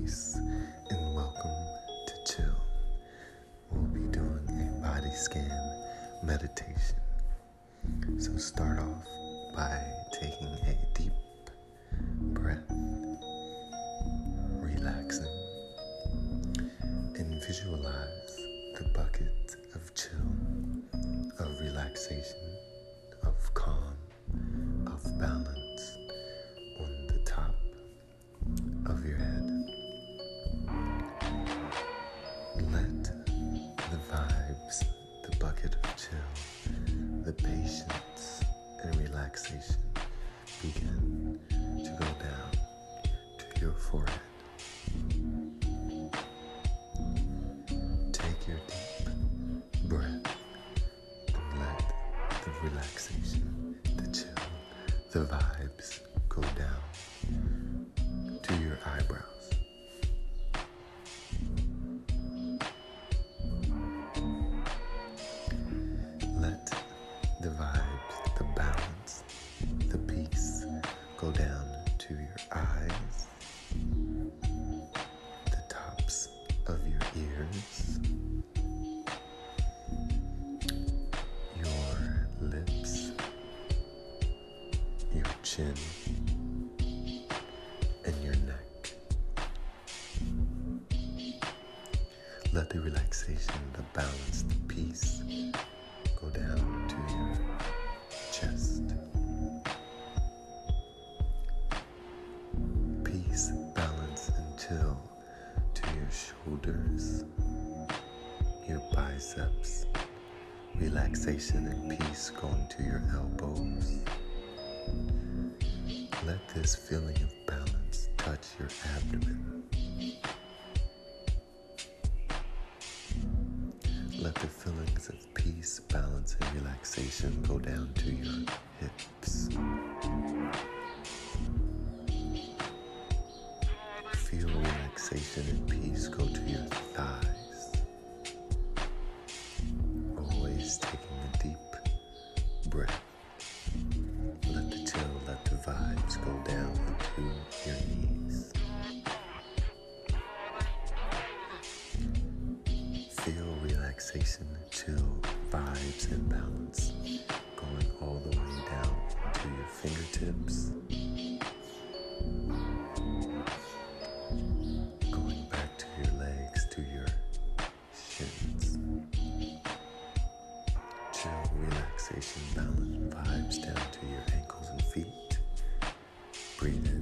peace, and welcome to Chill. We'll be doing a body scan meditation. So start off by taking a deep breath, relaxing, and visualize the bucket of chill, of relaxation, the patience and relaxation begin to go down to your forehead. Take your deep breath and let the relaxation, the chill, the vibes ears, your lips, your chin, and your neck. Let the relaxation, the balance, the peace go down to your chest. Peace, balance, and chill your shoulders, your biceps. Relaxation and peace going to your elbows. Let this feeling of balance touch your abdomen. Let the feelings of peace, balance, and relaxation go down to your hips. relaxation and peace go to your thighs. Always taking a deep breath. Let the chill, let the vibes go down to your knees. Feel relaxation, chill, vibes, and balance going all the way down to your fingertips. breathing.